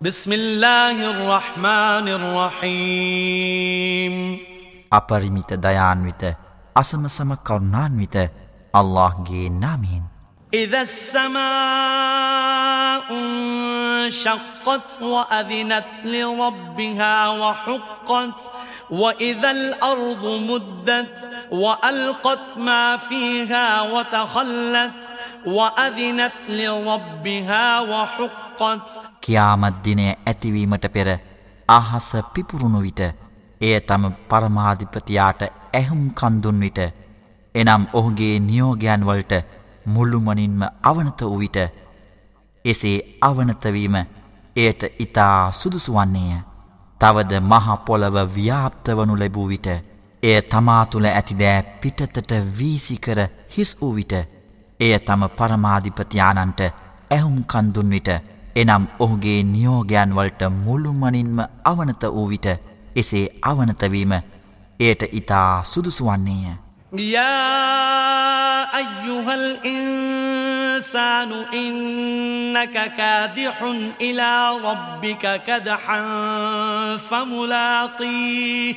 بسم الله الرحمن الرحيم. أبرميت ديان ويت أسم سم كرنان ويت الله جي نامين إذا السماء انشقت وأذنت لربها وحقت وإذا الأرض مدت وألقت ما فيها وتخلت وأذنت لربها وحقت. කියාමත් දිනය ඇතිවීමට පෙර අහස පිපුරුණු විට එය තම පරමාධිපතියාට ඇහුම් කන්දුන් විට එනම් ඔහුගේ නියෝගයන් වලට මුල්ලුමනින්ම අවනත වූ විට එසේ අවනතවීම එයට ඉතා සුදුසු වන්නේය. තවද මහපොළව ව්‍යාප්ත වනු ලැබූ විට එය තමා තුළ ඇතිදෑ පිටතට වීසිකර හිස් වූ විට එය තම පරමාධිපතියානන්ට ඇහුම් කන්දුන් විට එනම් ඔහුගේ නියෝගයන් වලට මුළුමනින්ම අවනත වූ විට එසේ අවනත වීම එයට ඊතා සුදුසු වන්නේය. යා අයියුහල් ඉන්සානු ඉන්නක කාදිහුන් ඉලා රබ්බික කදහන් ෆමුලාකීහ්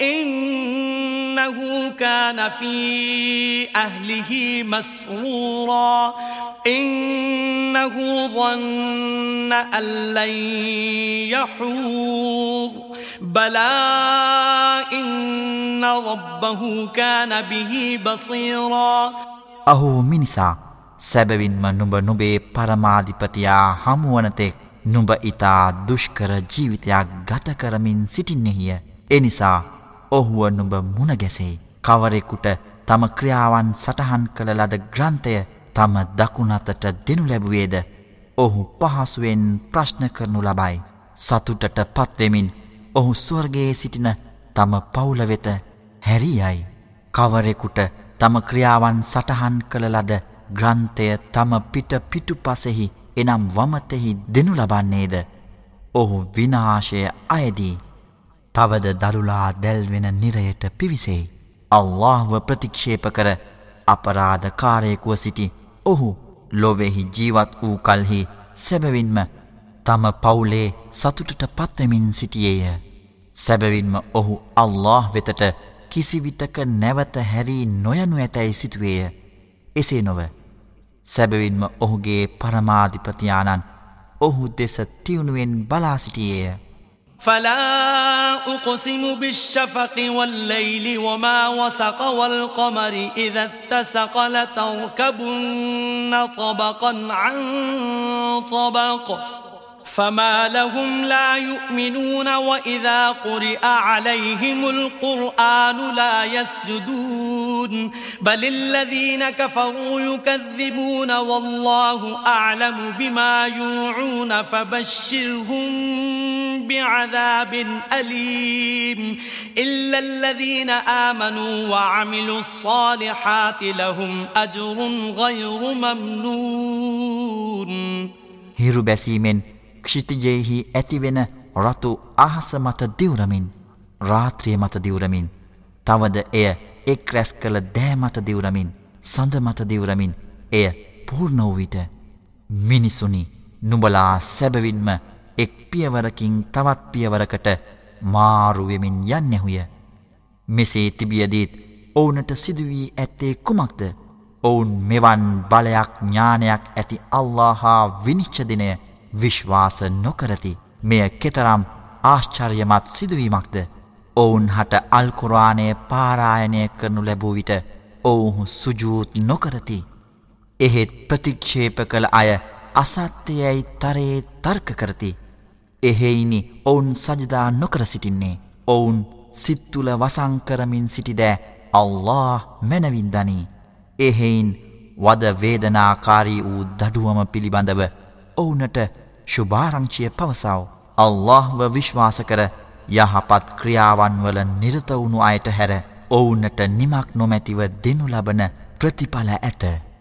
إنه كان في أهله مسرورا إنه ظن أن لن يحور بلى إن ربه كان به بصيرا අහෝ මිනිසා සැබවින්ම නුඹ නුබේ පරමාධිපතියා හමුවනතෙක් නුඹ ඉතා දුෂ්කර ජීවිතයක් ගත කරමින් සිටින්නෙහිය. එනිසා ඔහුව නුඹ මුණගැසේ. කවරෙකුට තම ක්‍රියාවන් සටහන් කළ ලද ග්‍රන්ථය තම දකුණතට දෙනු ලැබුවේද. ඔහු පහසුවෙන් ප්‍රශ්න කරනු ලබයි. සතුටට පත්වෙමින් ඔහු ස්වර්ගයේ සිටින තම පවුලවෙත හැරියයි. කවරෙකුට තම ක්‍රියාවන් සටහන් කළ ලද ග්‍රන්ථය තම පිට පිටු පසෙහි එනම් වමතෙහි දෙනු ලබන්නේද. ඔහු විනාශය අයදී. තවද දරුලා දැල්වෙන නිරයට පිවිසෙයි. අල්لهව ප්‍රතික්ෂේප කර අපරාධ කාරයෙකුව සිටි ඔහු ලොවෙහි ජීවත් වූ කල්හි සැබවින්ම තම පවුලේ සතුටට පත්වමින් සිටියේය. සැබවින්ම ඔහු අල්له වෙතට කිසිවිටක නැවත හැරී නොයනු ඇතැයි සිතුවේය. එසේ නොව සැබවින්ම ඔහුගේ පරමාධිපතියානන් ඔහු දෙස තිවුණුවෙන් බලාසිටියේය. فلا أقسم بالشفق والليل وما وسق والقمر إذا اتسق لتركبن طبقا عن طبق. فما لهم لا يؤمنون وإذا قرئ عليهم القرآن لا يسجدون بل الذين كفروا يكذبون والله أعلم بما يوعون فبشرهم بعذاب أليم إلا الذين آمنوا وعملوا الصالحات لهم أجر غير ممنون හිරු බැසීමෙන් ක්ෂිතිජයෙහි ඇතිවෙන රතු අහස මත දිවරමින් රාත්‍රිය මත දිවරමින් තවද එය එක් රැස් කළ දෑ මත දිවරමින් සඳ මත දිවරමින් එය පූර්ණ වූ විට මිනිසුනි නුබලා සැබවින්ම එක් පියවරකින් තවත් පියවරකට මාරුවෙමින් යන්නෙහුය මෙසේ තිබියදීත් ඔවුනට සිදුවී ඇත්තේ කුමක්ද? ඔවුන් මෙවන් බලයක් ඥානයක් ඇති අල්ලාහා විනිශ්චදිනය විශ්වාස නොකරති. මෙය කෙතරම් ආශ්චර්යමත් සිදුවීමක්ද? ඔවුන් හට අල්කුරවානය පාරායනය කරනු ලැබූ විට ඔවුහු සුජූත් නොකරති. එහෙත් ප්‍රතික්ෂේප කළ අය අසත්‍යයයි තරයේ තර්ක කරති. එහෙයිනි ඔවුන් සජදා නොකර සිටින්නේ. ඔවුන් සිත්තුල වසංකරමින් සිටිදෑ අල්له මැනවින්දනී එහෙයින් වද වේදනාකාරී වූ දඩුවම පිළිබඳව ඔවුනට ශුභාරංචිය පවසව. අල්لهව විශ්වාස කර යහපත් ක්‍රියාවන් වල නිරත වුණු අයට හැර ඔවුන්නට නිමක් නොමැතිව දෙනු ලබන ප්‍රතිඵල ඇත.